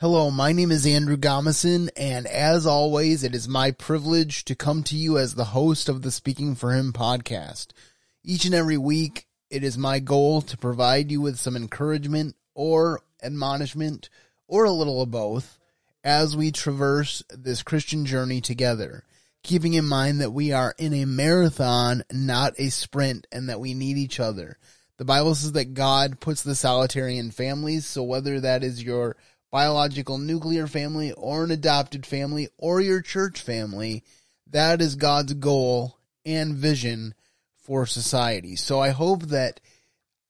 Hello, my name is Andrew Gomison, and as always, it is my privilege to come to you as the host of the Speaking for Him podcast. Each and every week, it is my goal to provide you with some encouragement or admonishment or a little of both as we traverse this Christian journey together, keeping in mind that we are in a marathon, not a sprint, and that we need each other. The Bible says that God puts the solitary in families, so whether that is your biological nuclear family or an adopted family or your church family, that is God's goal and vision for society. So I hope that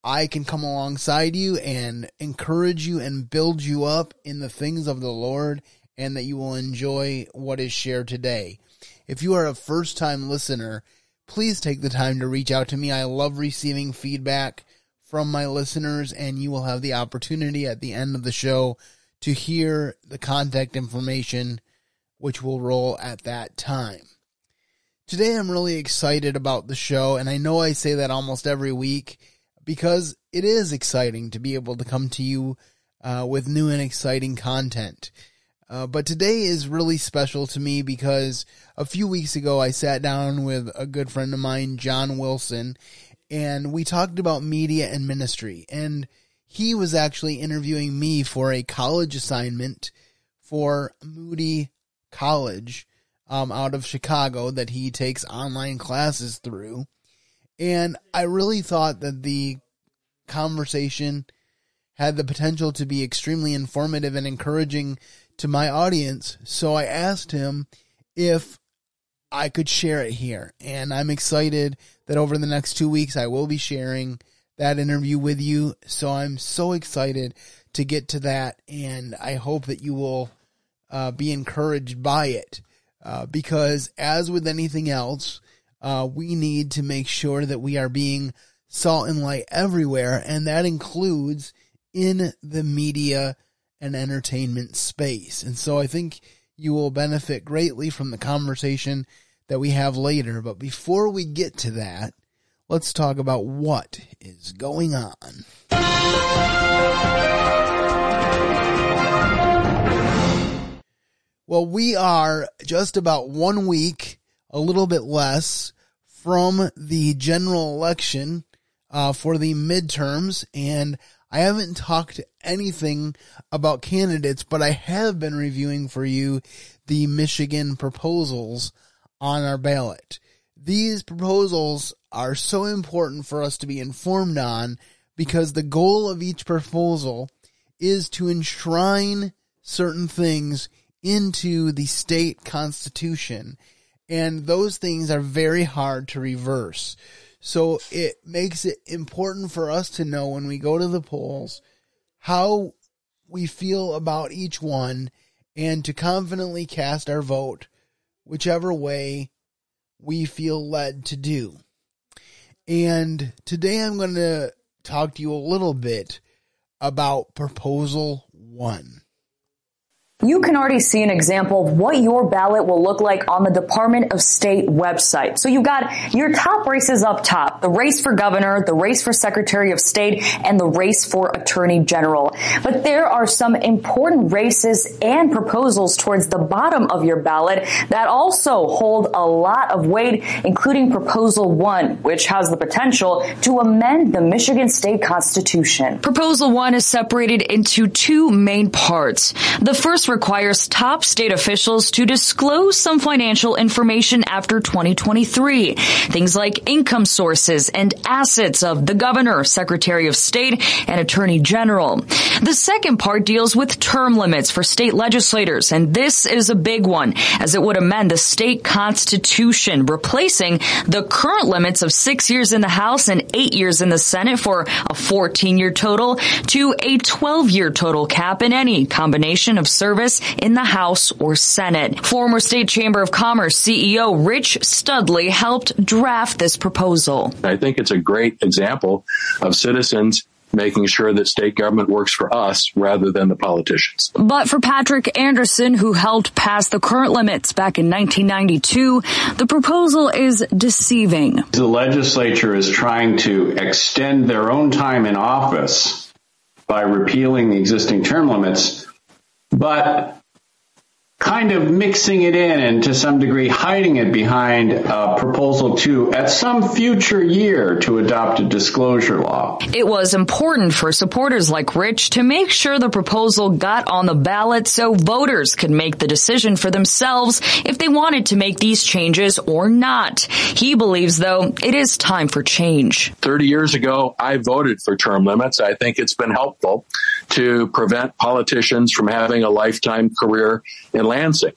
I can come alongside you and encourage you and build you up in the things of the Lord and that you will enjoy what is shared today. If you are a first time listener, please take the time to reach out to me. I love receiving feedback from my listeners and you will have the opportunity at the end of the show to hear the contact information which will roll at that time. Today I'm really excited about the show and I know I say that almost every week because it is exciting to be able to come to you uh, with new and exciting content. Uh, but today is really special to me because a few weeks ago I sat down with a good friend of mine, John Wilson, and we talked about media and ministry. And he was actually interviewing me for a college assignment for Moody College um, out of Chicago that he takes online classes through. And I really thought that the conversation had the potential to be extremely informative and encouraging to my audience. So I asked him if I could share it here. And I'm excited that over the next two weeks I will be sharing that interview with you. So I'm so excited to get to that, and I hope that you will uh, be encouraged by it. Uh, because as with anything else, uh, we need to make sure that we are being salt and light everywhere, and that includes in the media and entertainment space. And so I think you will benefit greatly from the conversation that we have later. But before we get to that, let's talk about what is going on. Well, we are just about one week, a little bit less, from the general election uh, for the midterms, and I haven't talked anything about candidates, but I have been reviewing for you the Michigan proposals on our ballot. These proposals are so important for us to be informed on because the goal of each proposal is to enshrine certain things into the state constitution. And those things are very hard to reverse. So it makes it important for us to know when we go to the polls how we feel about each one and to confidently cast our vote whichever way we feel led to do. And today I'm going to talk to you a little bit about proposal one. You can already see an example of what your ballot will look like on the Department of State website. So you've got your top races up top, the race for governor, the race for secretary of state, and the race for attorney general. But there are some important races and proposals towards the bottom of your ballot that also hold a lot of weight, including proposal one, which has the potential to amend the Michigan state constitution. Proposal one is separated into two main parts. The first requires top state officials to disclose some financial information after 2023. Things like income sources and assets of the governor, secretary of state, and attorney general. The second part deals with term limits for state legislators, and this is a big one as it would amend the state constitution, replacing the current limits of six years in the House and eight years in the Senate for a 14 year total to a 12 year total cap in any combination of service service in the House or Senate. Former State Chamber of Commerce CEO Rich Studley helped draft this proposal. I think it's a great example of citizens making sure that state government works for us rather than the politicians. But for Patrick Anderson, who helped pass the current limits back in 1992, the proposal is deceiving. The legislature is trying to extend their own time in office by repealing the existing term limits but kind of mixing it in and to some degree hiding it behind a proposal to, at some future year, to adopt a disclosure law. It was important for supporters like Rich to make sure the proposal got on the ballot so voters could make the decision for themselves if they wanted to make these changes or not. He believes, though, it is time for change. 30 years ago, I voted for term limits. I think it's been helpful to prevent politicians from having a lifetime career in Lansing.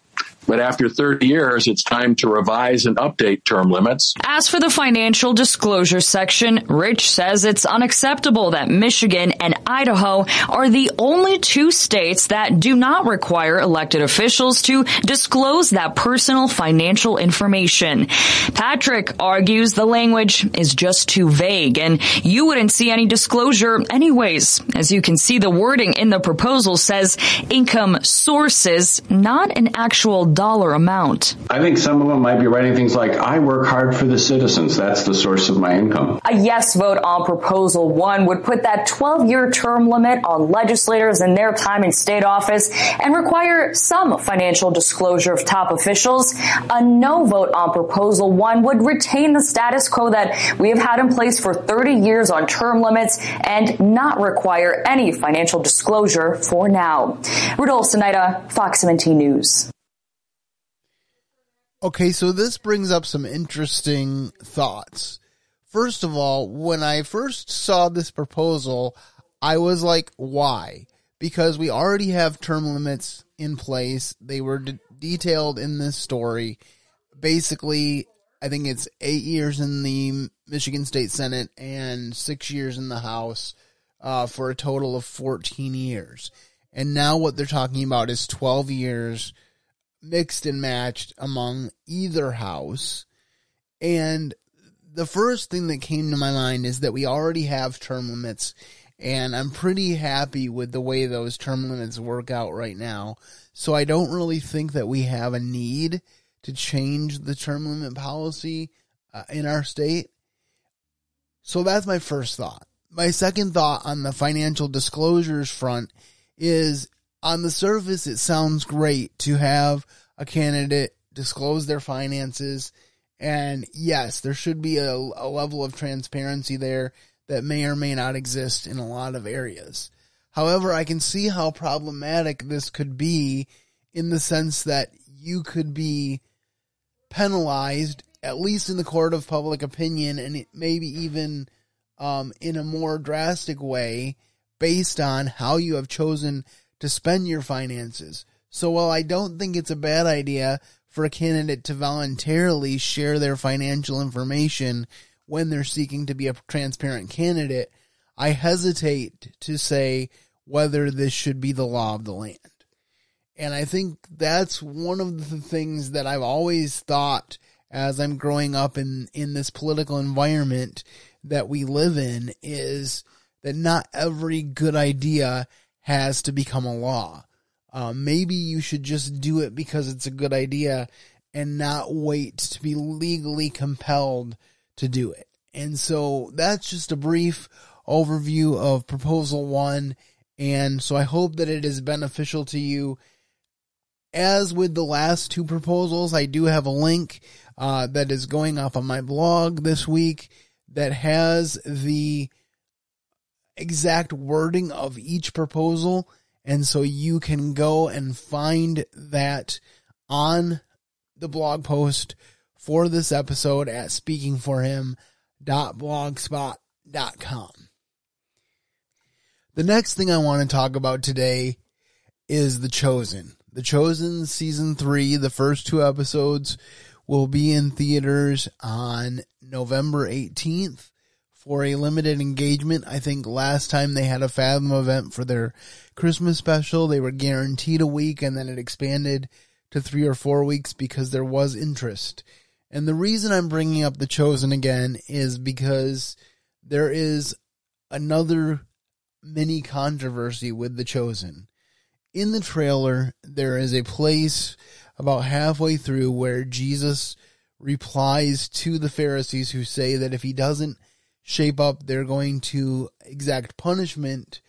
But after 30 years, it's time to revise and update term limits. As for the financial disclosure section, Rich says it's unacceptable that Michigan and Idaho are the only two states that do not require elected officials to disclose that personal financial information. Patrick argues the language is just too vague and you wouldn't see any disclosure anyways. As you can see, the wording in the proposal says income sources, not an actual dollar amount. I think some of them might be writing things like, I work hard for the citizens. That's the source of my income. A yes vote on proposal one would put that 12 year term limit on legislators and their time in state office and require some financial disclosure of top officials. A no vote on proposal one would retain the status quo that we have had in place for 30 years on term limits and not require any financial disclosure for now. Rudolph Sinaida, Fox 17 News. Okay, so this brings up some interesting thoughts. First of all, when I first saw this proposal, I was like, why? Because we already have term limits in place. They were de- detailed in this story. Basically, I think it's eight years in the Michigan State Senate and six years in the House uh, for a total of 14 years. And now what they're talking about is 12 years mixed and matched among either house. And the first thing that came to my mind is that we already have term limits, and I'm pretty happy with the way those term limits work out right now. So I don't really think that we have a need to change the term limit policy uh, in our state. So that's my first thought. My second thought on the financial disclosures front is on the surface, it sounds great to have a candidate disclose their finances. And yes, there should be a, a, level of transparency there that may or may not exist in a lot of areas. However, I can see how problematic this could be in the sense that you could be penalized, at least in the court of public opinion, and maybe even um, in a more drastic way based on how you have chosen to spend your finances. So while I don't think it's a bad idea for a candidate to voluntarily share their financial information when they're seeking to be a transparent candidate, I hesitate to say whether this should be the law of the land. And I think that's one of the things that I've always thought as I'm growing up in, in this political environment that we live in is that not every good idea has to become a law. Uh, maybe you should just do it because it's a good idea and not wait to be legally compelled to do it. And so that's just a brief overview of proposal one. And so I hope that it is beneficial to you. As with the last two proposals, I do have a link uh, that is going up on my blog this week that has the exact wording of each proposal. And so you can go and find that on the blog post for this episode at speakingforhim.blogspot.com. The next thing I want to talk about today is The Chosen. The Chosen season three, the first two episodes will be in theaters on November 18th for a limited engagement. I think last time they had a Fathom event for their Christmas special, they were guaranteed a week and then it expanded to three or four weeks because there was interest. And the reason I'm bringing up The Chosen again is because there is another mini controversy with The Chosen. In the trailer, there is a place about halfway through where Jesus replies to the Pharisees who say that if he doesn't shape up they're going to exact punishment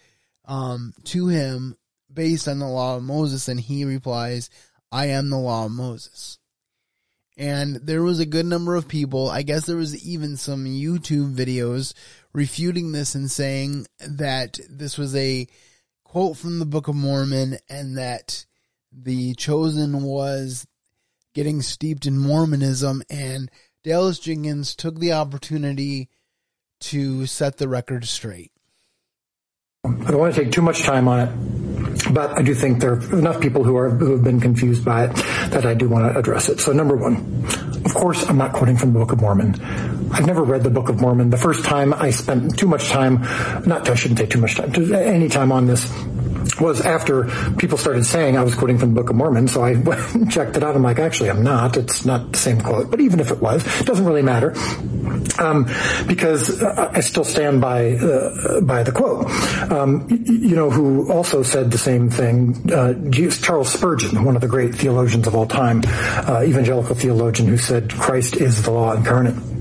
um, to him based on the law of Moses? And he replies, I am the law of Moses. And there was a good number of people, I guess there was even some YouTube videos refuting this and saying that this was a quote from the Book of Mormon and that the chosen was getting steeped in Mormonism and Dallas Jenkins took the opportunity to set the record straight. I don't want to take too much time on it, but I do think there are enough people who are who have been confused by it that I do want to address it. So number one, of course, I'm not quoting from the Book of Mormon. I've never read the Book of Mormon. The first time I spent too much time, not I shouldn't take too much time, any time on this was after people started saying I was quoting from the Book of Mormon, so I checked it out. I'm like, actually, I'm not. It's not the same quote. But even if it was, it doesn't really matter um, because I still stand by uh, by the quote. Um, you know, who also said the same thing? Uh, Charles Spurgeon, one of the great theologians of all time, uh, evangelical theologian, who said Christ is the law incarnate.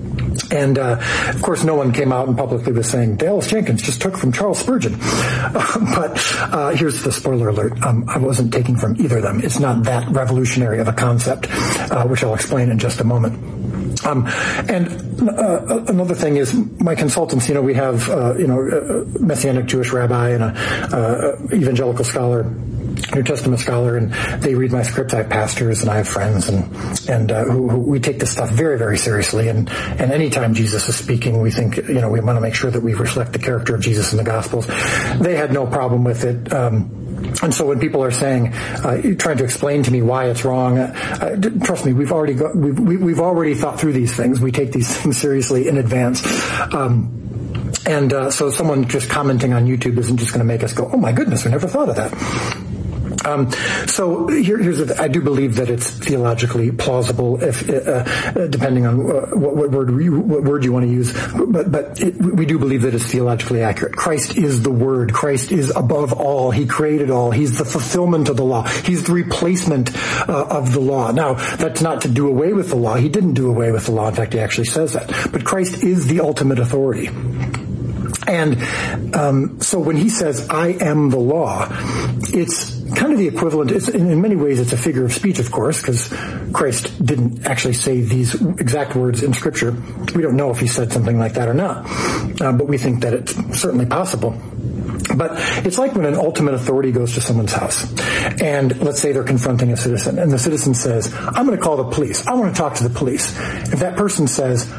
And uh, of course, no one came out and publicly was saying Dallas Jenkins just took from Charles Spurgeon. but uh, here's the spoiler alert: um, I wasn't taking from either of them. It's not that revolutionary of a concept, uh, which I'll explain in just a moment. Um, and uh, another thing is my consultants. You know, we have uh, you know a messianic Jewish rabbi and a uh, evangelical scholar New Testament scholar, and they read my script. I have pastors and I have friends, and and uh, who, who, we take this stuff very very seriously. And and anytime Jesus is speaking, we think you know we want to make sure that we reflect the character of Jesus in the Gospels. They had no problem with it. Um, and so when people are saying, uh, trying to explain to me why it's wrong, uh, uh, trust me, we've already got, we've, we've already thought through these things. We take these things seriously in advance. Um, and uh, so someone just commenting on YouTube isn't just going to make us go, "Oh my goodness, we never thought of that." Um, so here, here's I do believe that it's theologically plausible, if uh, uh, depending on uh, what, what, word you, what word you want to use, but but it, we do believe that it's theologically accurate. Christ is the Word. Christ is above all. He created all. He's the fulfillment of the law. He's the replacement uh, of the law. Now that's not to do away with the law. He didn't do away with the law. In fact, he actually says that. But Christ is the ultimate authority. And um, so when he says, I am the law, it's kind of the equivalent. It's, in many ways, it's a figure of speech, of course, because Christ didn't actually say these exact words in Scripture. We don't know if he said something like that or not, uh, but we think that it's certainly possible. But it's like when an ultimate authority goes to someone's house, and let's say they're confronting a citizen, and the citizen says, "I'm going to call the police. I want to talk to the police." If that person says,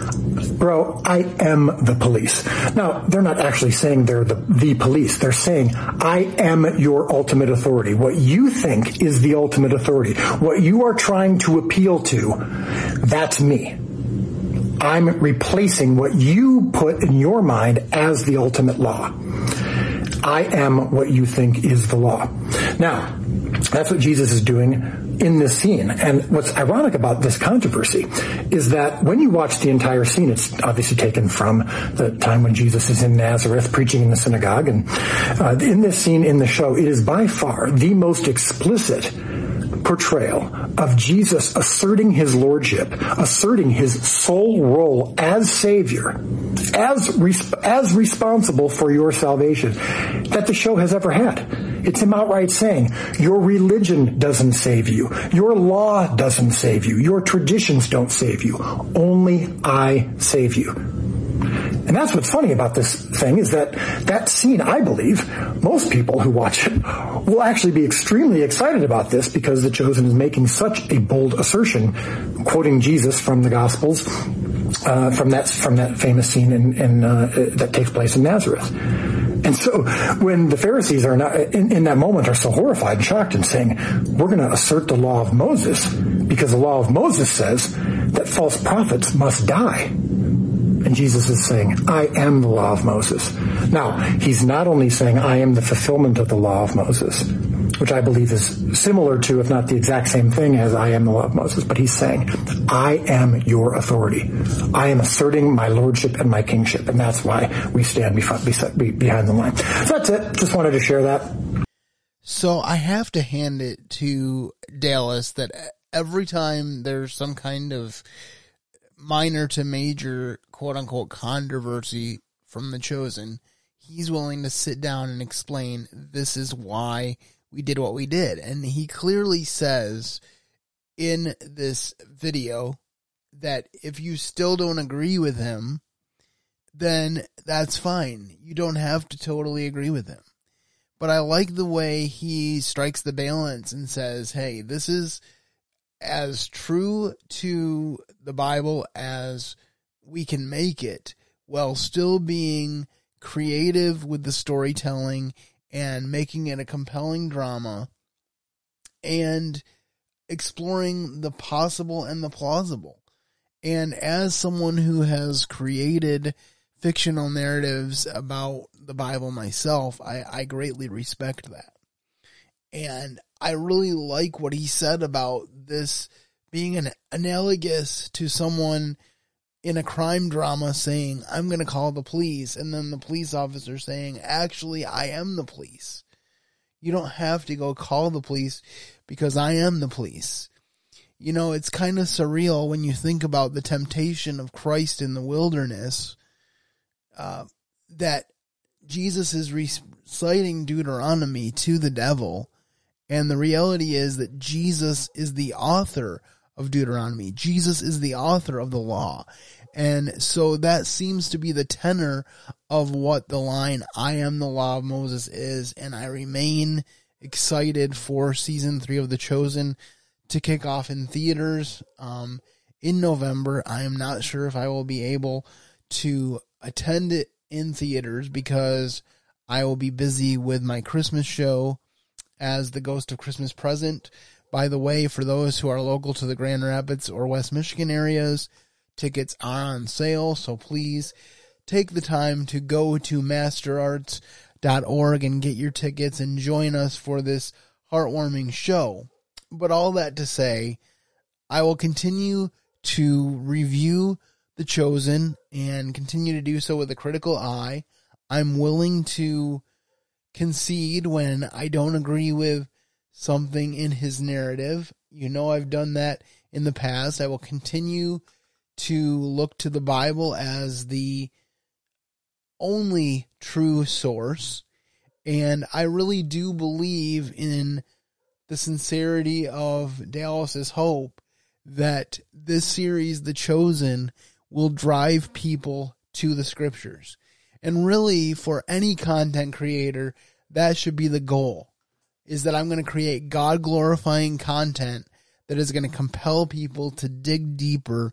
"Bro, I am the police," now they're not actually saying they're the the police. They're saying, "I am your ultimate authority. What you think is the ultimate authority. What you are trying to appeal to, that's me." I'm replacing what you put in your mind as the ultimate law. I am what you think is the law. Now, that's what Jesus is doing in this scene. And what's ironic about this controversy is that when you watch the entire scene, it's obviously taken from the time when Jesus is in Nazareth preaching in the synagogue. And uh, in this scene in the show, it is by far the most explicit portrayal of Jesus asserting his lordship, asserting his sole role as Savior, as, as responsible for your salvation that the show has ever had. It's him outright saying, your religion doesn't save you. Your law doesn't save you. Your traditions don't save you. Only I save you. And that's what's funny about this thing is that that scene, I believe, most people who watch it will actually be extremely excited about this because The Chosen is making such a bold assertion, quoting Jesus from the Gospels, uh, from that from that famous scene in, in uh, that takes place in Nazareth. And so when the Pharisees are not, in, in that moment are so horrified and shocked and saying, we're going to assert the law of Moses because the law of Moses says that false prophets must die. And Jesus is saying, I am the law of Moses. Now, he's not only saying, I am the fulfillment of the law of Moses, which I believe is similar to, if not the exact same thing as I am the law of Moses, but he's saying, I am your authority. I am asserting my lordship and my kingship, and that's why we stand behind the line. So that's it. Just wanted to share that. So I have to hand it to Dallas that uh, every time there's some kind of minor to major quote unquote controversy from the chosen, he's willing to sit down and explain this is why we did what we did. And he clearly says in this video that if you still don't agree with him, then that's fine. You don't have to totally agree with him. But I like the way he strikes the balance and says, hey, this is as true to the Bible as we can make it while still being creative with the storytelling and making it a compelling drama and exploring the possible and the plausible. And as someone who has created fictional narratives about the Bible myself, I, I greatly respect that. And I really like what he said about this being an analogous to someone in a crime drama saying, I'm going to call the police. And then the police officer saying, actually, I am the police. You don't have to go call the police because I am the police. You know, it's kind of surreal when you think about the temptation of Christ in the wilderness, uh, that Jesus is reciting Deuteronomy to the devil. And the reality is that Jesus is the author of Deuteronomy. Jesus is the author of the law. And so that seems to be the tenor of what the line, I am the law of Moses is. And I remain excited for season three of The Chosen to kick off in theaters, um, in November. I am not sure if I will be able to attend it in theaters because I will be busy with my Christmas show as the Ghost of Christmas Present by the way, for those who are local to the Grand Rapids or West Michigan areas, tickets are on sale, so please take the time to go to masterarts.org and get your tickets and join us for this heartwarming show. But all that to say, I will continue to review The Chosen and continue to do so with a critical eye. I'm willing to concede when I don't agree with something in his narrative. You know, I've done that in the past. I will continue to look to the Bible as the only true source. And I really do believe in the sincerity of Dallas's hope that this series, The Chosen, will drive people to the scriptures. And really, for any content creator, that should be the goal is that I'm going to create God glorifying content that is going to compel people to dig deeper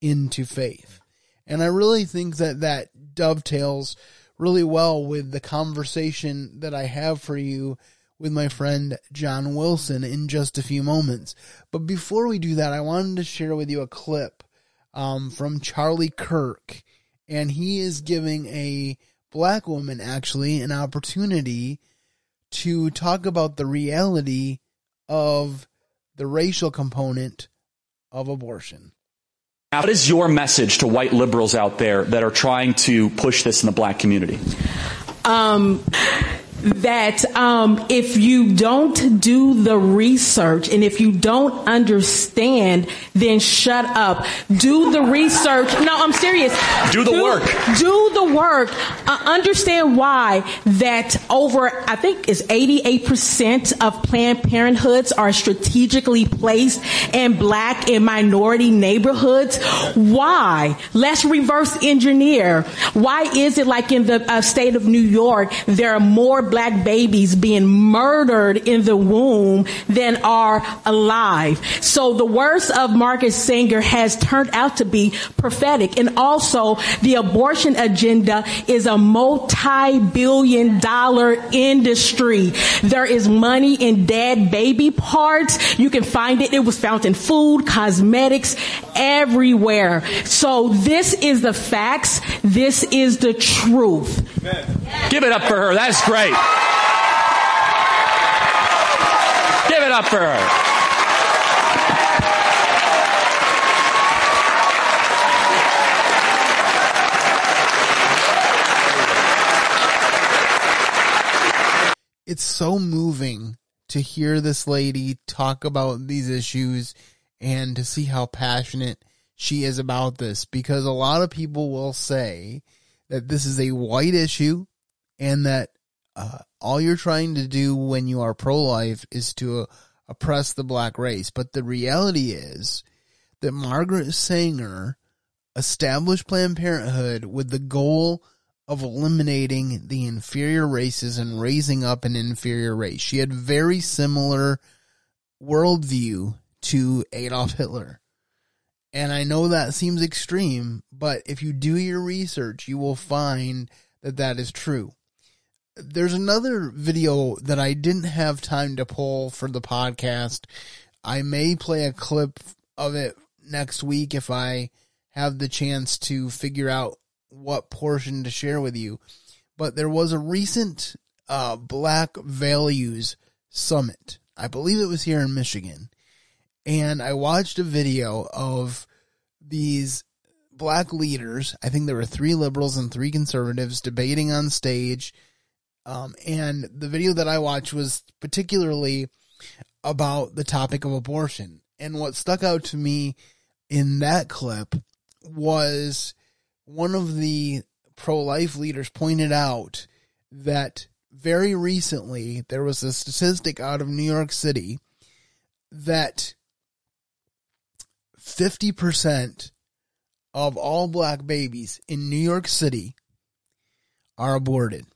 into faith. And I really think that that dovetails really well with the conversation that I have for you with my friend John Wilson in just a few moments. But before we do that, I wanted to share with you a clip um, from Charlie Kirk. And he is giving a black woman actually an opportunity to talk about the reality of the racial component of abortion. What is your message to white liberals out there that are trying to push this in the black community? Um, that um, if you don't do the research and if you don't understand, then shut up. Do the research. No, I'm serious. Do the do, work. Do the work. Uh, understand why that over, I think is 88% of Planned Parenthoods are strategically placed in black and minority neighborhoods. Why? Let's reverse engineer. Why is it like in the uh, state of New York, there are more black babies being murdered in the womb than are alive. So the words of Margaret Sanger has turned out to be prophetic. And also the abortion agenda is a multi-billion dollar industry. There is money in dead baby parts. You can find it. It was found in food, cosmetics, everywhere. So this is the facts. This is the truth. Give it up for her. That's great. Give it up for her. It's so moving to hear this lady talk about these issues and to see how passionate she is about this because a lot of people will say that this is a white issue and that uh, all you're trying to do when you are pro-life is to uh, oppress the black race. But the reality is that Margaret Sanger established Planned Parenthood with the goal of eliminating the inferior races and raising up an inferior race. She had very similar worldview to Adolf Hitler. And I know that seems extreme, but if you do your research, you will find that that is true. There's another video that I didn't have time to pull for the podcast. I may play a clip of it next week if I have the chance to figure out what portion to share with you. But there was a recent uh, Black Values Summit. I believe it was here in Michigan and I watched a video of these black leaders. I think there were three liberals and three conservatives debating on stage. Um, and the video that I watched was particularly about the topic of abortion. And what stuck out to me in that clip was one of the pro life leaders pointed out that very recently there was a statistic out of New York City that 50% of all black babies in New York City are aborted.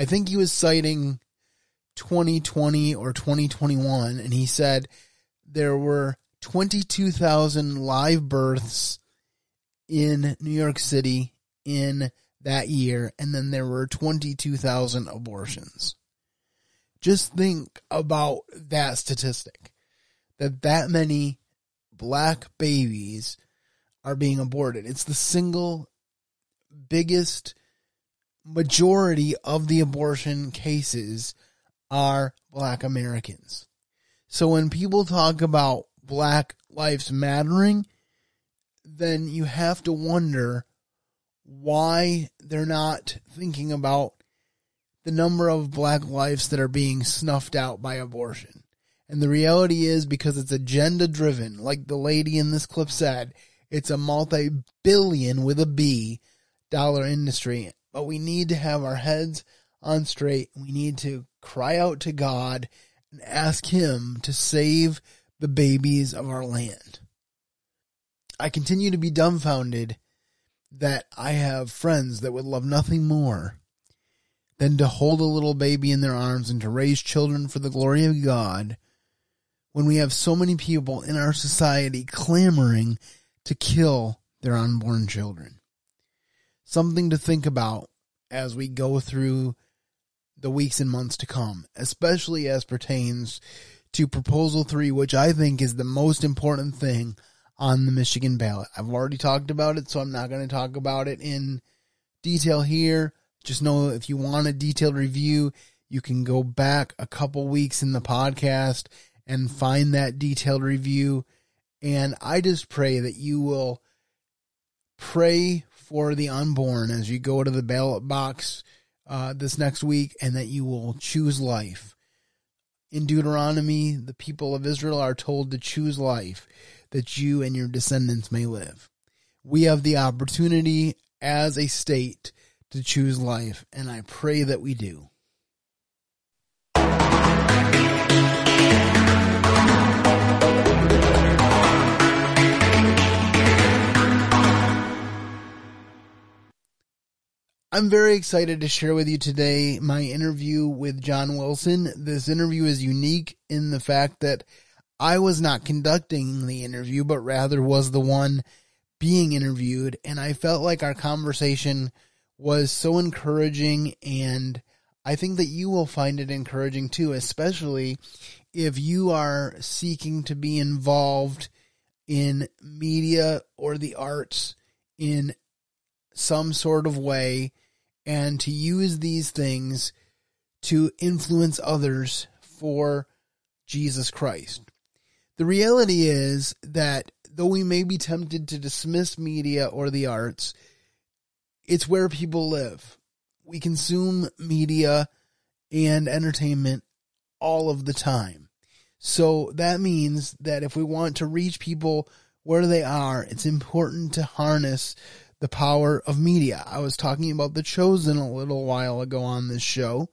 I think he was citing 2020 or 2021, and he said there were 22,000 live births in New York City in that year, and then there were 22,000 abortions. Just think about that statistic that that many black babies are being aborted. It's the single biggest majority of the abortion cases are black Americans. So when people talk about black lives mattering, then you have to wonder why they're not thinking about the number of black lives that are being snuffed out by abortion. And the reality is because it's agenda driven, like the lady in this clip said, it's a multi billion with a B dollar industry. But we need to have our heads on straight. We need to cry out to God and ask Him to save the babies of our land. I continue to be dumbfounded that I have friends that would love nothing more than to hold a little baby in their arms and to raise children for the glory of God when we have so many people in our society clamoring to kill their unborn children. Something to think about as we go through the weeks and months to come, especially as pertains to Proposal 3, which I think is the most important thing on the Michigan ballot. I've already talked about it, so I'm not going to talk about it in detail here. Just know if you want a detailed review, you can go back a couple weeks in the podcast and find that detailed review. And I just pray that you will pray for the unborn as you go to the ballot box uh, this next week and that you will choose life. In Deuteronomy, the people of Israel are told to choose life that you and your descendants may live. We have the opportunity as a state to choose life, and I pray that we do. I'm very excited to share with you today my interview with John Wilson. This interview is unique in the fact that I was not conducting the interview, but rather was the one being interviewed. And I felt like our conversation was so encouraging. And I think that you will find it encouraging too, especially if you are seeking to be involved in media or the arts in some sort of way and to use these things to influence others for Jesus Christ. The reality is that though we may be tempted to dismiss media or the arts, it's where people live. We consume media and entertainment all of the time. So that means that if we want to reach people where they are, it's important to harness the power of media. I was talking about The Chosen a little while ago on this show,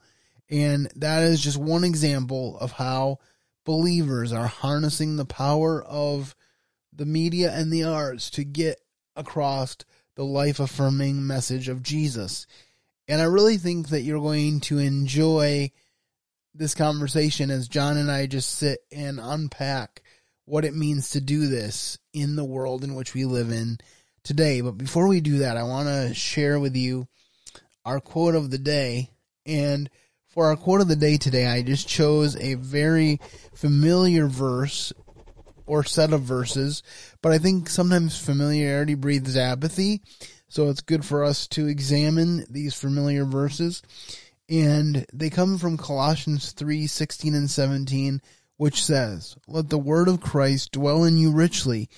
and that is just one example of how believers are harnessing the power of the media and the arts to get across the life affirming message of Jesus. And I really think that you're going to enjoy this conversation as John and I just sit and unpack what it means to do this in the world in which we live in today. But before we do that, I want to share with you our quote of the day. And for our quote of the day today, I just chose a very familiar verse or set of verses, but I think sometimes familiarity breeds apathy. So it's good for us to examine these familiar verses. And they come from Colossians 3 16 and 17, which says, Let the word of Christ dwell in you richly,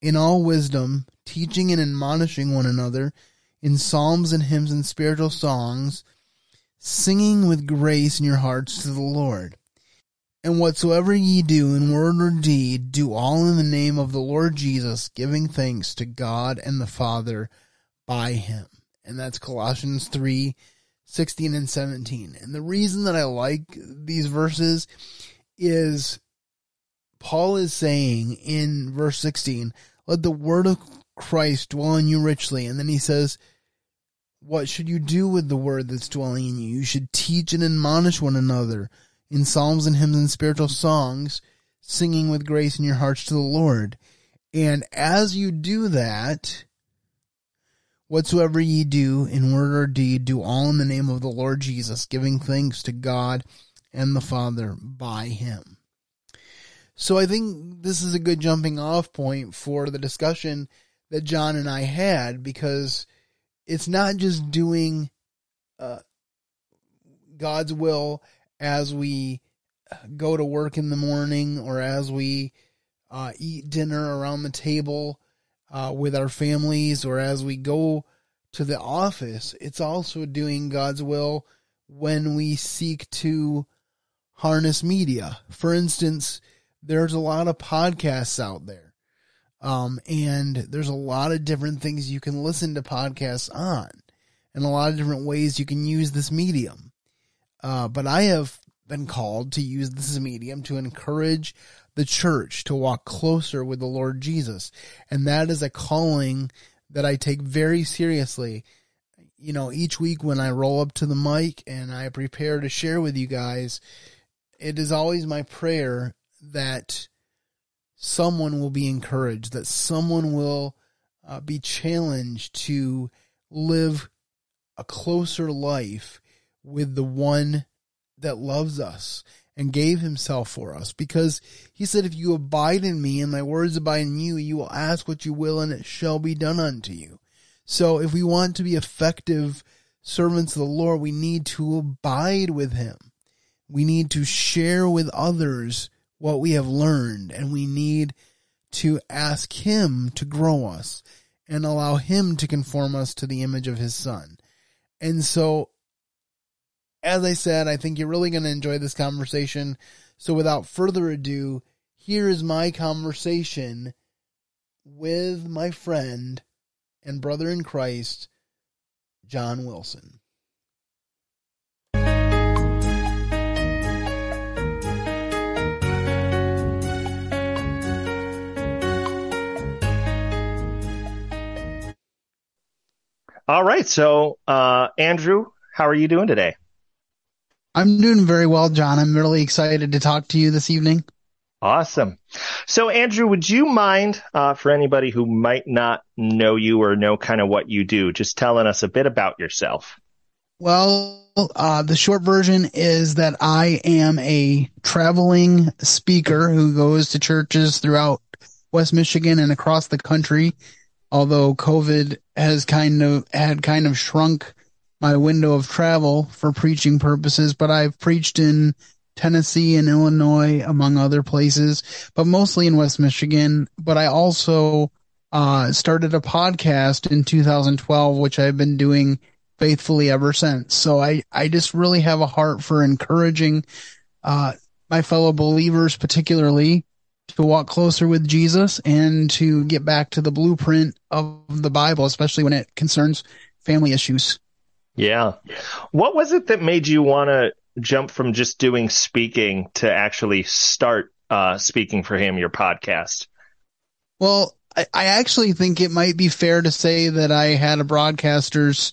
in all wisdom, teaching and admonishing one another in psalms and hymns and spiritual songs, singing with grace in your hearts to the Lord. And whatsoever ye do in word or deed, do all in the name of the Lord Jesus, giving thanks to God and the Father by him. And that's Colossians 3 16 and 17. And the reason that I like these verses is Paul is saying in verse 16, let the word of Christ dwell in you richly. And then he says, what should you do with the word that's dwelling in you? You should teach and admonish one another in psalms and hymns and spiritual songs, singing with grace in your hearts to the Lord. And as you do that, Whatsoever ye do in word or deed, do all in the name of the Lord Jesus, giving thanks to God and the Father by him. So I think this is a good jumping off point for the discussion that John and I had because it's not just doing uh, God's will as we go to work in the morning or as we uh, eat dinner around the table uh, with our families or as we go to the office, it's also doing God's will when we seek to harness media. For instance, there's a lot of podcasts out there. Um, and there's a lot of different things you can listen to podcasts on and a lot of different ways you can use this medium. Uh, but I have been called to use this medium to encourage the church to walk closer with the Lord Jesus. And that is a calling that I take very seriously. You know, each week when I roll up to the mic and I prepare to share with you guys, it is always my prayer that someone will be encouraged, that someone will uh, be challenged to live a closer life with the one that loves us and gave himself for us because he said, if you abide in me and my words abide in you, you will ask what you will and it shall be done unto you. So if we want to be effective servants of the Lord, we need to abide with him. We need to share with others what we have learned and we need to ask him to grow us and allow him to conform us to the image of his son. And so as I said, I think you're really going to enjoy this conversation. So without further ado, here is my conversation with my friend and brother in Christ, John Wilson. All right. So, uh, Andrew, how are you doing today? I'm doing very well, John. I'm really excited to talk to you this evening. Awesome. So, Andrew, would you mind, uh, for anybody who might not know you or know kind of what you do, just telling us a bit about yourself? Well, uh, the short version is that I am a traveling speaker who goes to churches throughout West Michigan and across the country. Although COVID has kind of had kind of shrunk my window of travel for preaching purposes, but I've preached in Tennessee and Illinois, among other places, but mostly in West Michigan. But I also uh, started a podcast in 2012, which I've been doing faithfully ever since. So I, I just really have a heart for encouraging uh, my fellow believers, particularly to walk closer with Jesus and to get back to the blueprint of the Bible, especially when it concerns family issues. Yeah. What was it that made you want to jump from just doing speaking to actually start uh, speaking for him, your podcast? Well, I, I actually think it might be fair to say that I had a broadcaster's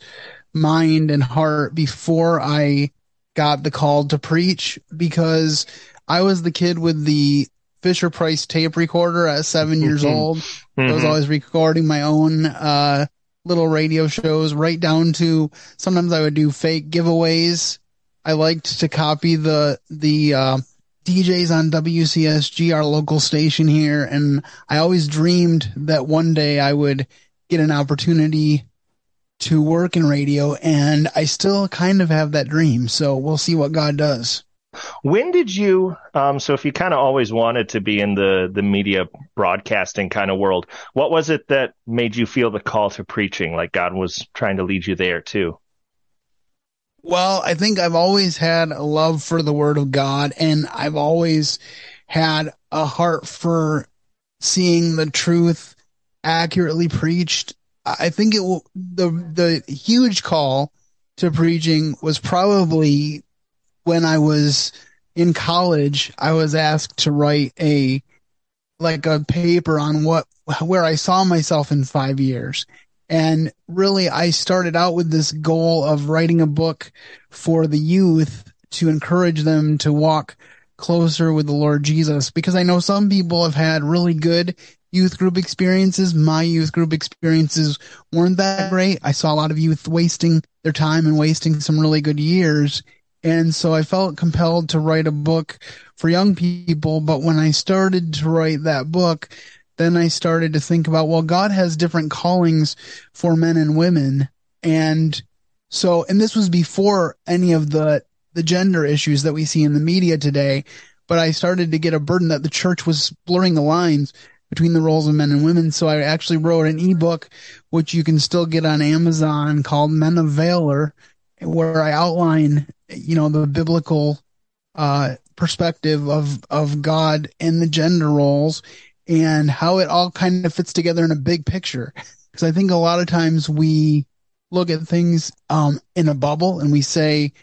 mind and heart before I got the call to preach because I was the kid with the Fisher Price tape recorder at 7 years Mm-hmm. old. I was always recording my own uh, little radio shows, right down to sometimes I would do fake giveaways. I liked to copy the the uh, DJs on WCSG, our local station here, and I always dreamed that one day I would get an opportunity to work in radio, and I still kind of have that dream. So we'll see what God does. When did you? Um, so if you kind of always wanted to be in the the media broadcasting kind of world, what was it that made you feel the call to preaching? Like God was trying to lead you there too. Well, I think I've always had a love for the word of God and I've always had a heart for seeing the truth accurately preached. I think it will, the, the huge call to preaching was probably when I was in college. I was asked to write a, like a paper on what, where I saw myself in five years. And really, I started out with this goal of writing a book for the youth to encourage them to walk closer with the Lord Jesus because I know some people have had really good youth group experiences. My youth group experiences weren't that great. I saw a lot of youth wasting their time and wasting some really good years. And so I felt compelled to write a book for young people. But when I started to write that book, then I started to think about, well, God has different callings for men and women. And so, and this was before any of the, the gender issues that we see in the media today. But I started to get a burden that the church was blurring the lines between the roles of men and women. So I actually wrote an ebook, which you can still get on Amazon called Men of Valor, where I outline, you know, the biblical, uh, perspective of, of God and the gender roles and how it all kind of fits together in a big picture. Because I think a lot of times we look at things um, in a bubble and we say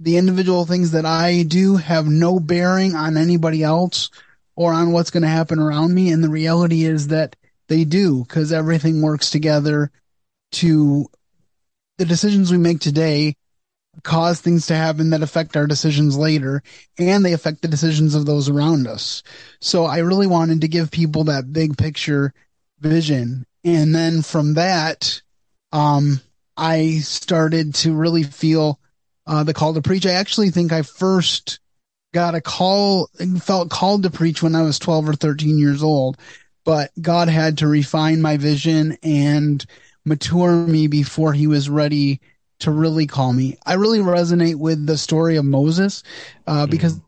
the individual things that I do have no bearing on anybody else or on what's going to happen around me. And the reality is that they do because everything works together to the decisions we make today cause things to happen that affect our decisions later and they affect the decisions of those around us. So I really wanted to give people that big picture vision. And then from that, um, I started to really feel uh, the call to preach. I actually think I first got a call, and felt called to preach when I was 12 or 13 years old, but God had to refine my vision and mature me before he was ready to really call me. I really resonate with the story of Moses, uh, because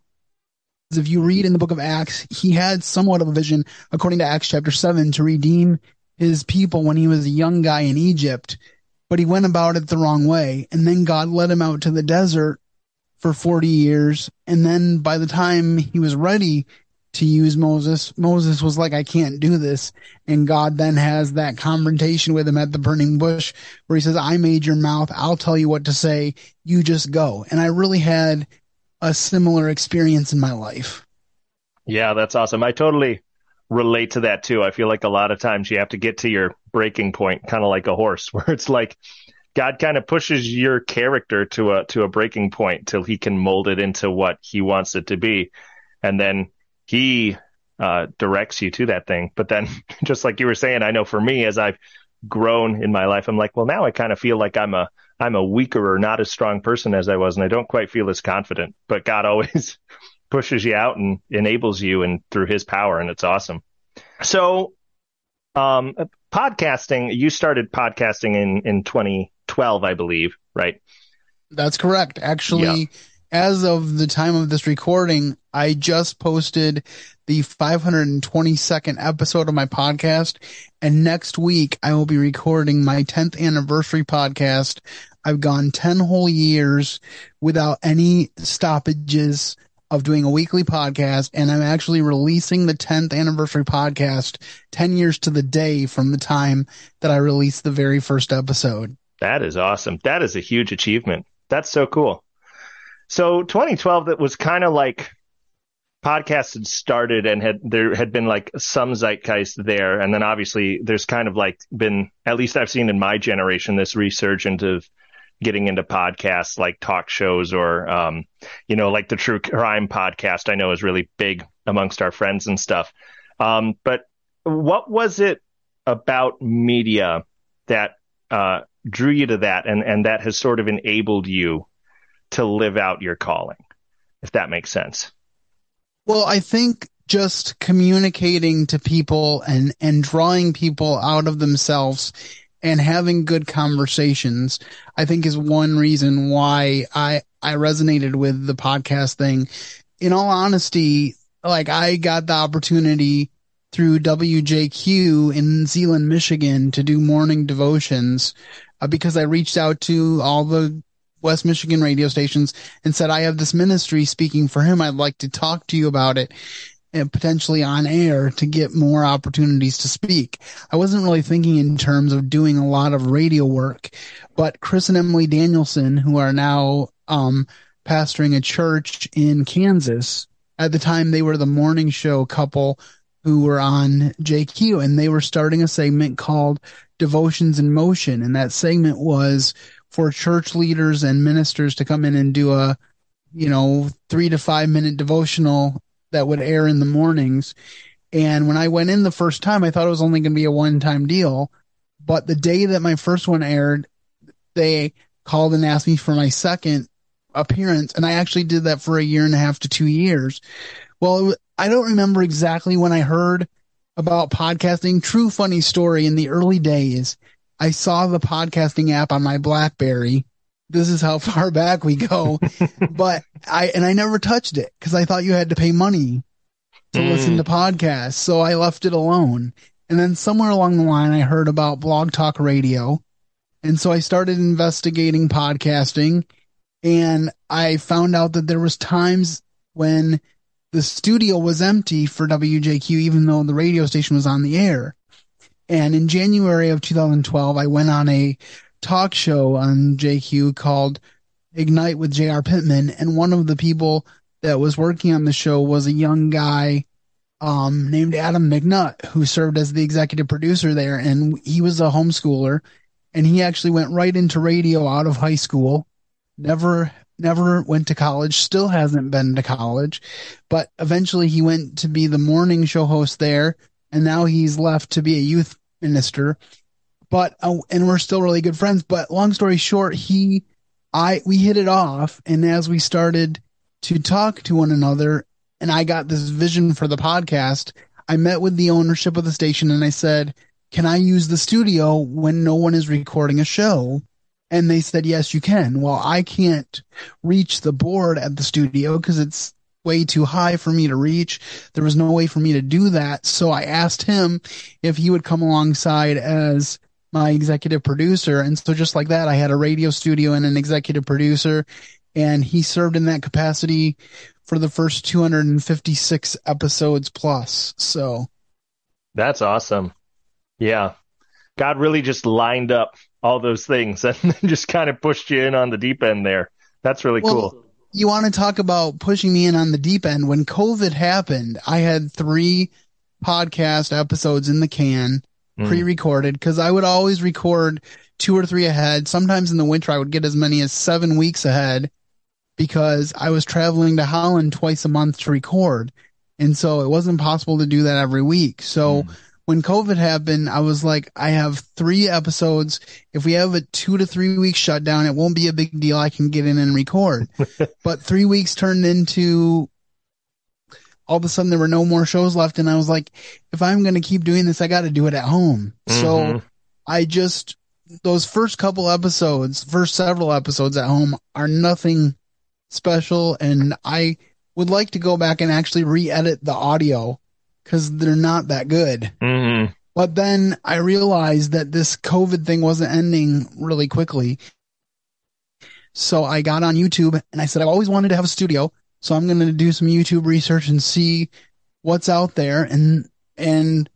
if you read in the book of Acts, he had somewhat of a vision, according to Acts chapter seven, to redeem his people when he was a young guy in Egypt, but he went about it the wrong way. And then God led him out to the desert for 40 years. And then by the time he was ready to use Moses, Moses was like, I can't do this. And God then has that confrontation with him at the burning bush where he says, I made your mouth. I'll tell you what to say. You just go. And I really had a similar experience in my life. Yeah, that's awesome. I totally relate to that too. I feel like a lot of times you have to get to your breaking point, kind of like a horse, where it's like God kind of pushes your character to a to a breaking point till he can mold it into what he wants it to be, and then he uh, directs you to that thing. But then, just like you were saying, I know for me, as I've grown in my life, I'm like, well, now I kind of feel like I'm a I'm a weaker or not as strong person as I was, and I don't quite feel as confident. But God always pushes you out and enables you and through his power and it's awesome. So um podcasting you started podcasting in in 2012 I believe, right? That's correct. Actually, Yeah. As of the time of this recording, I just posted the 522nd episode of my podcast. And next week, I will be recording my 10th anniversary podcast. I've gone 10 whole years without any stoppages. of doing a weekly podcast and I'm actually releasing the 10th anniversary podcast 10 years to the day from the time that I released the very first episode. That is awesome. That is a huge achievement. That's so cool. So 2012, that was kind of like podcasts had started and had there had been like some zeitgeist there, and then obviously there's kind of like been at least I've seen in my generation this resurgence of getting into podcasts like talk shows or um, you know like the true crime podcast I know is really big amongst our friends and stuff. Um, but what was it about media that uh, drew you to that and and that has sort of enabled you to live out your calling, if that makes sense? Well, I think just communicating to people and, and drawing people out of themselves and having good conversations, I think is one reason why I, I resonated with the podcast thing. In all honesty, like I got the opportunity through WJQ in Zeeland, Michigan to do morning devotions uh, because I reached out to all the West Michigan radio stations and said, I have this ministry speaking for him. I'd like to talk to you about it and potentially on air to get more opportunities to speak. I wasn't really thinking in terms of doing a lot of radio work, but Chris and Emily Danielson, who are now, um, pastoring a church in Kansas, at the time they were the morning show couple who were on JQ and they were starting a segment called Devotions in Motion. And that segment was for church leaders and ministers to come in and do a, you know, three to five minute devotional that would air in the mornings. And when I went in the first time, I thought it was only going to be a one time deal. But the day that my first one aired, they called and asked me for my second appearance. And I actually did that for a year and a half to two years. Well, I don't remember exactly when I heard about podcasting. True funny story in the early days. I saw the podcasting app on my Blackberry. This is how far back we go. but I, and I never touched it because I thought you had to pay money to mm. listen to podcasts. So I left it alone. And then somewhere along the line, I heard about Blog Talk Radio. And so I started investigating podcasting and I found out that there was times when the studio was empty for WJQ, even though the radio station was on the air. And in January of 2012, I went on a talk show on JQ called Ignite with J.R. Pittman. And one of the people that was working on the show was a young guy um, named Adam McNutt, who served as the executive producer there. And he was a homeschooler. And he actually went right into radio out of high school. Never, never went to college, still hasn't been to college. But eventually he went to be the morning show host there and now he's left to be a youth minister. But uh, and we're still really good friends. But long story short, he, I, we hit it off, and as we started to talk to one another, and I got this vision for the podcast, I met with the ownership of the station, and I said, "Can I use the studio when no one is recording a show?" And they said, yes, you can. Well, I can't reach the board at the studio because it's way too high for me to reach. There was no way for me to do that. So I asked him if he would come alongside as my executive producer. And so just like that, I had a radio studio and an executive producer and he served in that capacity for the first 256 episodes plus. So that's awesome. Yeah. God really just lined up all those things and just kind of pushed you in on the deep end there. That's really well, cool you want to talk about pushing me in on the deep end. When COVID happened, I had three podcast episodes in the can mm. pre-recorded because I would always record two or three ahead. Sometimes in the winter, I would get as many as seven weeks ahead because I was traveling to Holland twice a month to record. And so it wasn't possible to do that every week. So mm when COVID happened, I was like, I have three episodes. If we have a two to three week shutdown, it won't be a big deal. I can get in and record. but three weeks turned into all of a sudden there were no more shows left. And I was like, if I'm going to keep doing this, I got to do it at home. Mm-hmm. So I just, those first couple episodes, first several episodes at home are nothing special. And I would like to go back and actually re-edit the audio because they're not that good. Mm-hmm. But then I realized that this COVID thing wasn't ending really quickly. So I got on YouTube and I said, I've always wanted to have a studio. So I'm going to do some YouTube research and see what's out there. And, and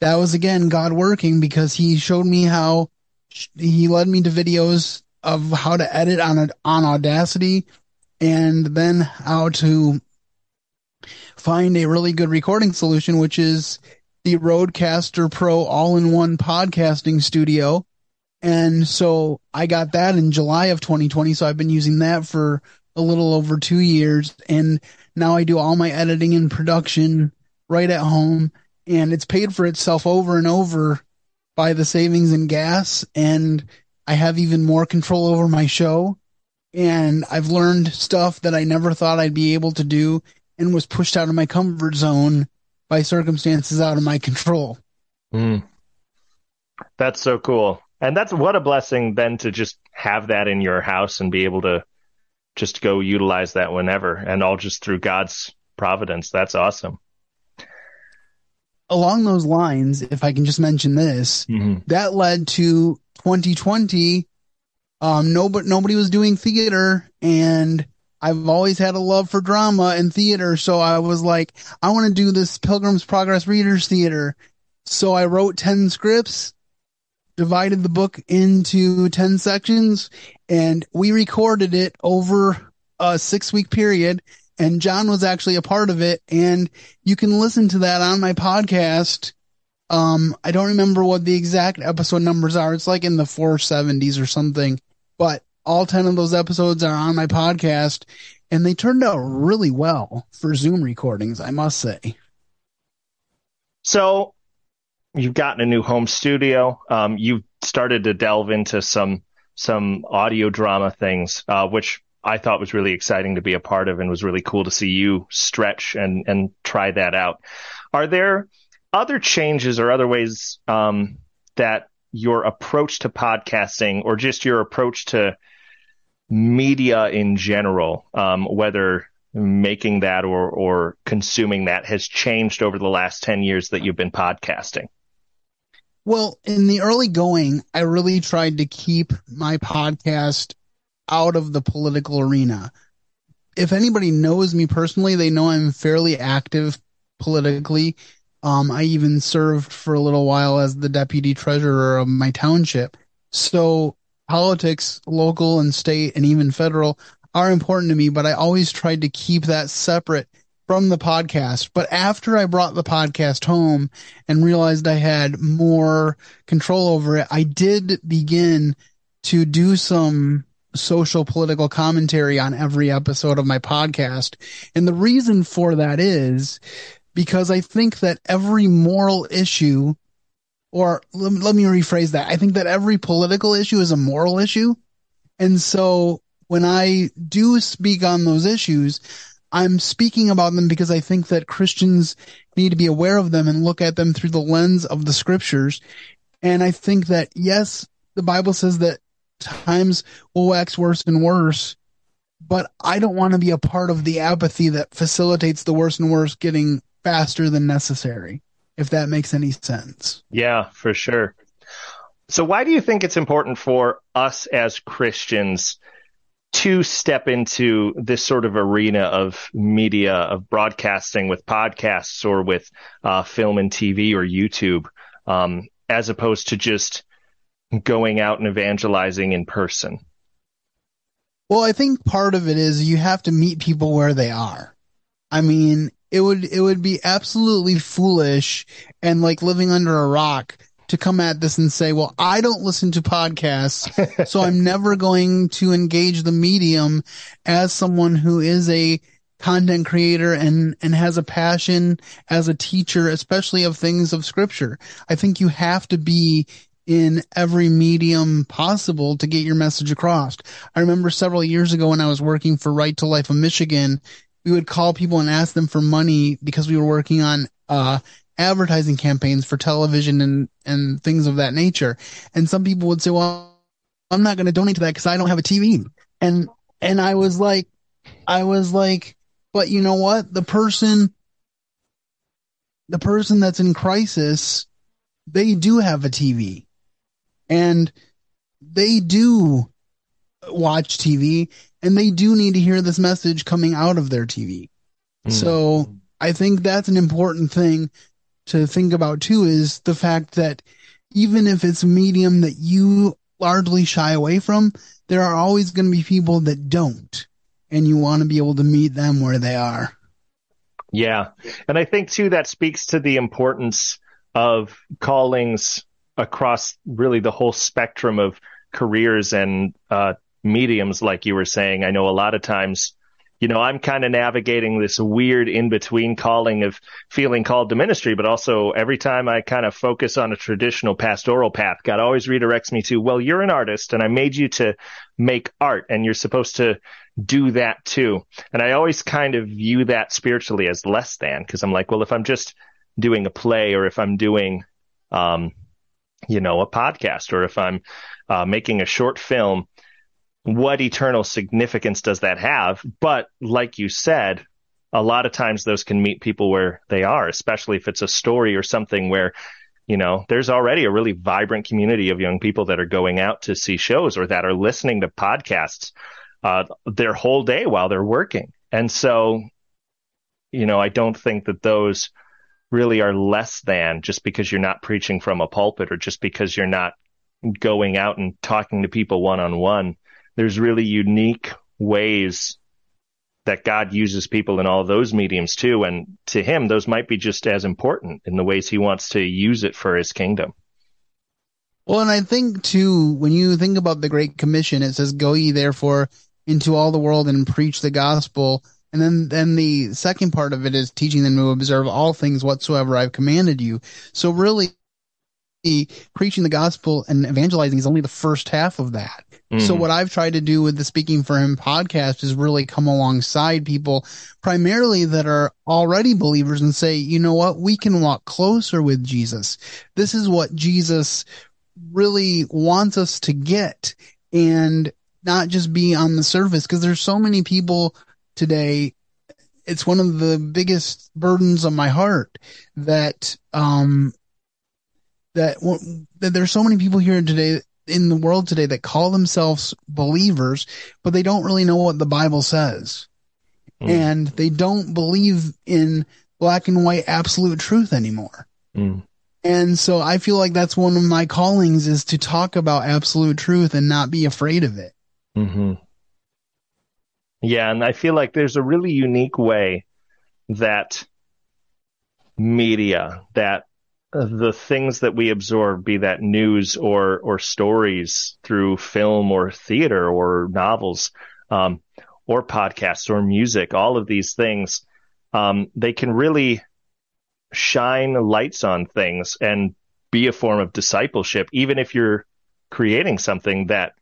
that was again God working because he showed me how he led me to videos of how to edit on on Audacity and then how to find a really good recording solution, which is the Rodecaster Pro all-in-one podcasting studio. And so I got that in July of 2020. So I've been using that for a little over two years. And now I do all my editing and production right at home and it's paid for itself over and over by the savings in gas. And I have even more control over my show. And I've learned stuff that I never thought I'd be able to do and was pushed out of my comfort zone by circumstances out of my control. Mm. That's so cool. And that's what a blessing then to just have that in your house and be able to just go utilize that whenever and all just through God's providence. That's awesome. Along those lines, if I can just mention this, mm-hmm. that led to 2020. Um, nobody, nobody was doing theater and I've always had a love for drama and theater. So I was like, I want to do this Pilgrim's Progress Readers Theater. So I wrote 10 scripts, divided the book into 10 sections, and we recorded it over a six week period. And John was actually a part of it. And you can listen to that on my podcast. Um, I don't remember what the exact episode numbers are. It's like in the 470s or something, but all 10 of those episodes are on my podcast and they turned out really well for Zoom recordings, I must say. So you've gotten a new home studio. Um, you've started to delve into some, some audio drama things, uh, which I thought was really exciting to be a part of and was really cool to see you stretch and, and try that out. Are there other changes or other ways, um, that your approach to podcasting or just your approach to media in general, um, whether making that or, or consuming that has changed over the last 10 years that you've been podcasting? Well, in the early going, I really tried to keep my podcast out of the political arena. If anybody knows me personally, they know I'm fairly active politically. Um, I even served for a little while as the deputy treasurer of my township. So politics, local and state and even federal are important to me, but I always tried to keep that separate from the podcast. But after I brought the podcast home and realized I had more control over it, I did begin to do some social political commentary on every episode of my podcast. And the reason for that is because I think that every moral issue or let, let me rephrase that. I think that every political issue is a moral issue. And so when I do speak on those issues, I'm speaking about them because I think that Christians need to be aware of them and look at them through the lens of the scriptures. And I think that yes, the Bible says that times will wax worse and worse, but I don't want to be a part of the apathy that facilitates the worse and worse getting faster than necessary if that makes any sense. Yeah, for sure. So why do you think it's important for us as Christians to step into this sort of arena of media, of broadcasting with podcasts or with uh, film and TV or YouTube, um, as opposed to just going out and evangelizing in person? Well, I think part of it is you have to meet people where they are. I mean, it would it would be absolutely foolish and like living under a rock to come at this and say, well, I don't listen to podcasts, so I'm never going to engage the medium as someone who is a content creator and, and has a passion as a teacher, especially of things of scripture. I think you have to be in every medium possible to get your message across. I remember several years ago when I was working for Right to Life of Michigan we would call people and ask them for money because we were working on uh, advertising campaigns for television and and things of that nature. And some people would say, "Well, I'm not going to donate to that because I don't have a TV." And and I was like, I was like, but you know what? The person, the person that's in crisis, they do have a TV, and they do watch TV and they do need to hear this message coming out of their TV. Mm. So I think that's an important thing to think about too is the fact that even if it's a medium that you largely shy away from, there are always going to be people that don't. And you want to be able to meet them where they are. Yeah. And I think too that speaks to the importance of callings across really the whole spectrum of careers and uh, mediums, like you were saying. I know a lot of times you know, I'm kind of navigating this weird in between calling of feeling called to ministry, but also every time I kind of focus on a traditional pastoral path, God always redirects me to, well, you're an artist and I made you to make art and you're supposed to do that too. And I always kind of view that spiritually as less than because I'm like, well, if I'm just doing a play or if I'm doing, um, you know, a podcast or if I'm uh, making a short film, what eternal significance does that have? But like you said, a lot of times those can meet people where they are, especially if it's a story or something where, you know, there's already a really vibrant community of young people that are going out to see shows or that are listening to podcasts uh, their whole day while they're working. And so, you know, I don't think that those really are less than just because you're not preaching from a pulpit or just because you're not going out and talking to people one on one there's really unique ways that God uses people in all those mediums too. And to him, those might be just as important in the ways he wants to use it for his kingdom. Well, and I think too, when you think about the Great Commission, it says, go ye therefore into all the world and preach the gospel. And then, then the second part of it is teaching them to observe all things whatsoever I've commanded you. So really, preaching the gospel and evangelizing is only the first half of that. Mm-hmm. So what I've tried to do with the Speaking for Him podcast is really come alongside people primarily that are already believers and say, you know what? We can walk closer with Jesus. This is what Jesus really wants us to get and not just be on the surface because there's so many people today it's one of the biggest burdens on my heart that um that, that there's so many people here today in the world today that call themselves believers, but they don't really know what the Bible says. Mm. And they don't believe in black and white absolute truth anymore. Mm. And so I feel like that's one of my callings is to talk about absolute truth and not be afraid of it. Mm-hmm. Yeah. And I feel like there's a really unique way that media, that the things that we absorb, be that news or or stories through film or theater or novels, um, or podcasts or music, all of these things, um, they can really shine lights on things and be a form of discipleship, even if you're creating something that,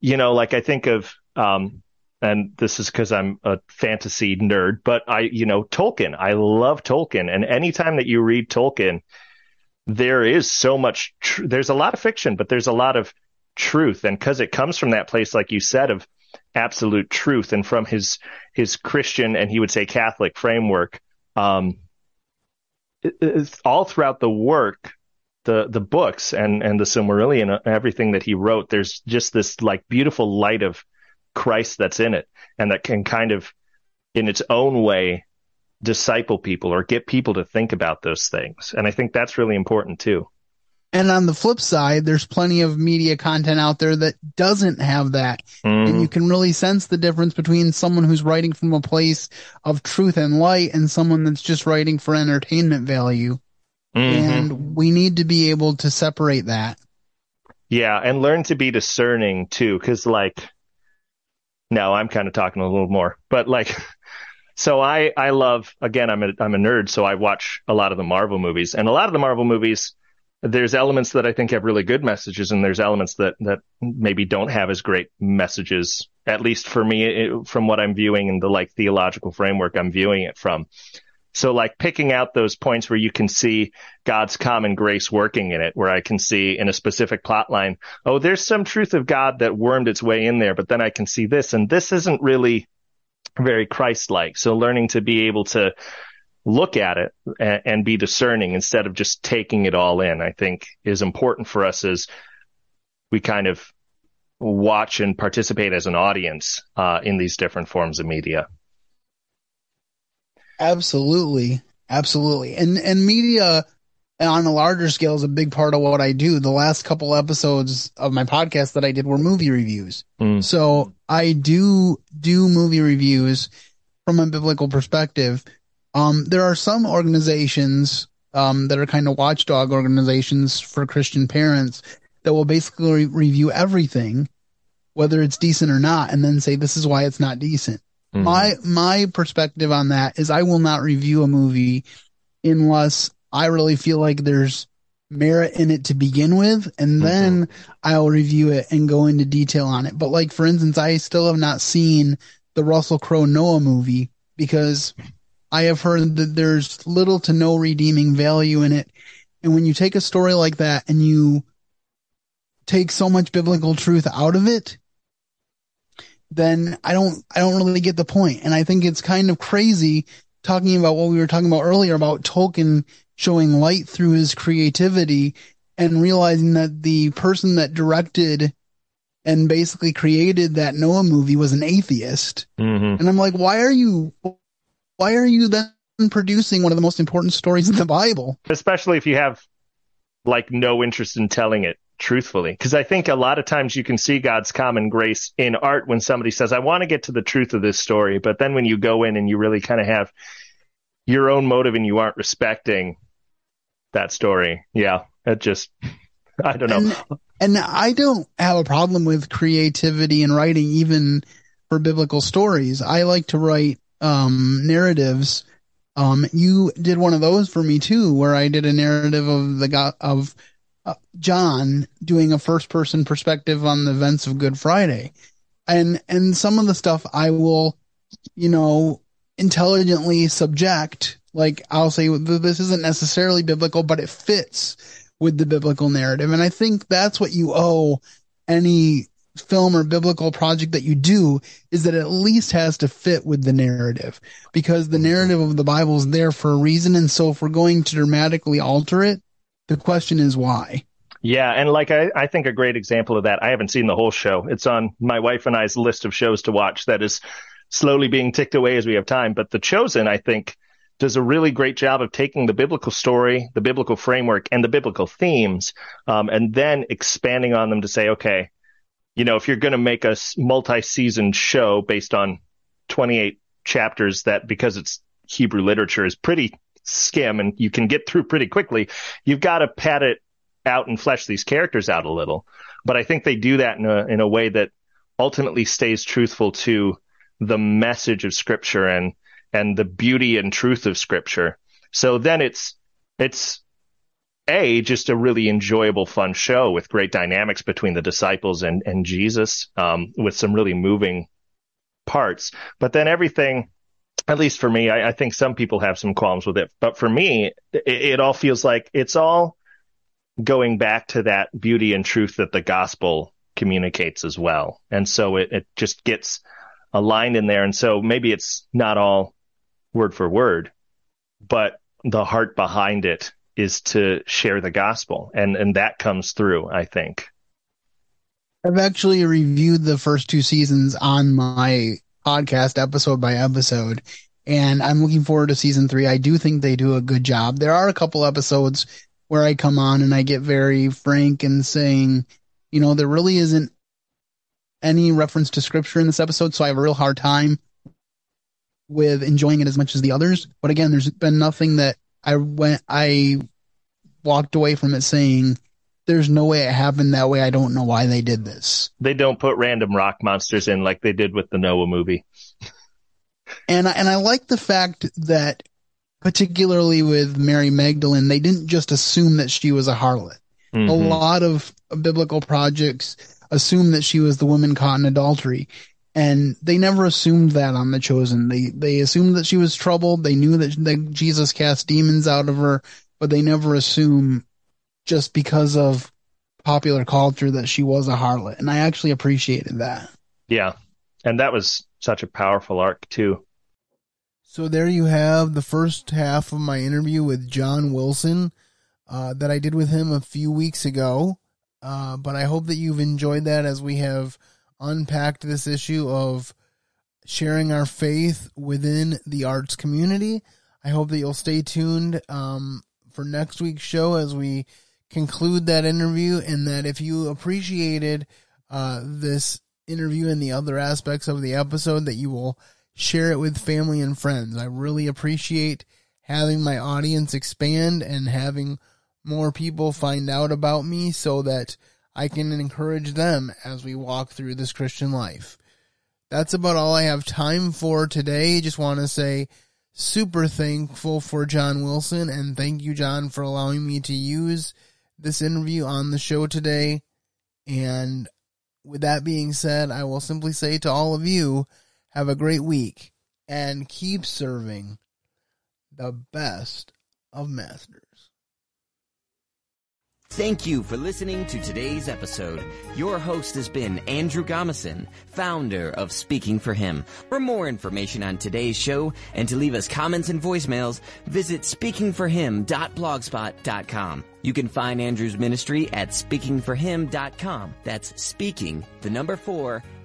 you know, like I think of um, and this is because I'm a fantasy nerd, but I, you know, Tolkien. I love Tolkien, and anytime that you read Tolkien, there is so much. Tr- there's a lot of fiction, but there's a lot of truth, and because it comes from that place, like you said, of absolute truth, and from his his Christian and he would say Catholic framework, um, it, all throughout the work, the the books and and the Silmarillion, uh, everything that he wrote, there's just this like beautiful light of Christ that's in it and that can kind of, in its own way, disciple people or get people to think about those things. And I think that's really important too. And on the flip side, there's plenty of media content out there that doesn't have that. Mm. And you can really sense the difference between someone who's writing from a place of truth and light and someone that's just writing for entertainment value. Mm-hmm. And we need to be able to separate that. Yeah. And learn to be discerning too. Cause like, no, I'm kind of talking a little more, but like, so I, I love, again, I'm a, I'm a nerd, so I watch a lot of the Marvel movies and a lot of the Marvel movies, there's elements that I think have really good messages and there's elements that, that maybe don't have as great messages, at least for me, it, from what I'm viewing and the like theological framework I'm viewing it from. So like picking out those points where you can see God's common grace working in it, where I can see in a specific plot line, oh, there's some truth of God that wormed its way in there, but then I can see this and this isn't really very Christ-like. So learning to be able to look at it and, and be discerning instead of just taking it all in, I think is important for us as we kind of watch and participate as an audience uh, in these different forms of media. Absolutely, absolutely, and and media on a larger scale is a big part of what I do. The last couple episodes of my podcast that I did were movie reviews. Mm. So I do do movie reviews from a biblical perspective. Um, there are some organizations um, that are kind of watchdog organizations for Christian parents that will basically re- review everything, whether it's decent or not, and then say this is why it's not decent. Mm. My my perspective on that is I will not review a movie unless I really feel like there's merit in it to begin with, and then I'll review it and go into detail on it. But like for instance, I still have not seen the Russell Crowe Noah movie because I have heard that there's little to no redeeming value in it. And when you take a story like that and you take so much biblical truth out of it, then I don't, I don't really get the point. And I think it's kind of crazy talking about what we were talking about earlier about Tolkien showing light through his creativity and realizing that the person that directed and basically created that Noah movie was an atheist. Mm-hmm. And I'm like, why are you, why are you then producing one of the most important stories in the Bible? Especially if you have like no interest in telling it truthfully. Because I think a lot of times you can see God's common grace in art when somebody says, I want to get to the truth of this story. But then when you go in and you really kind of have your own motive and you aren't respecting that story, yeah, it just, I don't know. And, and I don't have a problem with creativity and writing, even for biblical stories. I like to write um, narratives. Um, you did one of those for me too, where I did a narrative of the God of uh, John doing a first person perspective on the events of Good Friday. And, and some of the stuff I will, you know, intelligently subject. Like I'll say this isn't necessarily biblical, but it fits with the biblical narrative. And I think that's what you owe any film or biblical project that you do is that it at least has to fit with the narrative because the narrative of the Bible is there for a reason. And so if we're going to dramatically alter it, the question is why. Yeah, and like I, I think a great example of that, I haven't seen the whole show. It's on my wife and I's list of shows to watch that is slowly being ticked away as we have time. But The Chosen, I think, does a really great job of taking the biblical story, the biblical framework, and the biblical themes, um, and then expanding on them to say, okay, you know, if you're going to make a multi-season show based on 28 chapters that because it's Hebrew literature is pretty skim and you can get through pretty quickly, you've got to pad it out and flesh these characters out a little. But I think they do that in a in a way that ultimately stays truthful to the message of scripture and and the beauty and truth of scripture. So then it's it's a just a really enjoyable, fun show with great dynamics between the disciples and and Jesus, um, with some really moving parts. But then everything, at least for me, I, I think some people have some qualms with it. But for me, it, it all feels like it's all going back to that beauty and truth that the gospel communicates as well. And so it, it just gets aligned in there. And so maybe it's not all word for word, but the heart behind it is to share the gospel. And, and that comes through, I think. I've actually reviewed the first two seasons on my podcast episode by episode, and I'm looking forward to season three. I do think they do a good job. There are a couple episodes where I come on and I get very frank and saying, you know, there really isn't any reference to scripture in this episode, so I have a real hard time with enjoying it as much as the others. But again, there's been nothing that I went, I walked away from it saying, there's no way it happened that way. I don't know why they did this. They don't put random rock monsters in like they did with the Noah movie. And I, and I like the fact that particularly with Mary Magdalene, they didn't just assume that she was a harlot. Mm-hmm. A lot of biblical projects assume that she was the woman caught in adultery. And they never assumed that on the chosen. They they assumed that she was troubled. They knew that, that Jesus cast demons out of her, but they never assume just because of popular culture that she was a harlot. And I actually appreciated that. Yeah. And that was such a powerful arc too. So there you have the first half of my interview with John Wilson uh, that I did with him a few weeks ago. Uh, but I hope that you've enjoyed that as we have unpacked this issue of sharing our faith within the arts community. I hope that you'll stay tuned um, for next week's show as we conclude that interview, and that if you appreciated uh, this interview and the other aspects of the episode, that you will share it with family and friends. I really appreciate having my audience expand and having more people find out about me so that I can encourage them as we walk through this Christian life. That's about all I have time for today. Just want to say super thankful for John Wilson and thank you, John, for allowing me to use this interview on the show today. And with that being said, I will simply say to all of you, have a great week and keep serving the best of masters. Thank you for listening to today's episode. Your host has been Andrew Gomison, founder of Speaking for Him. For more information on today's show and to leave us comments and voicemails, visit speakingforhim.blogspot.com. You can find Andrew's ministry at speakingforhim.com. That's speaking, the number four,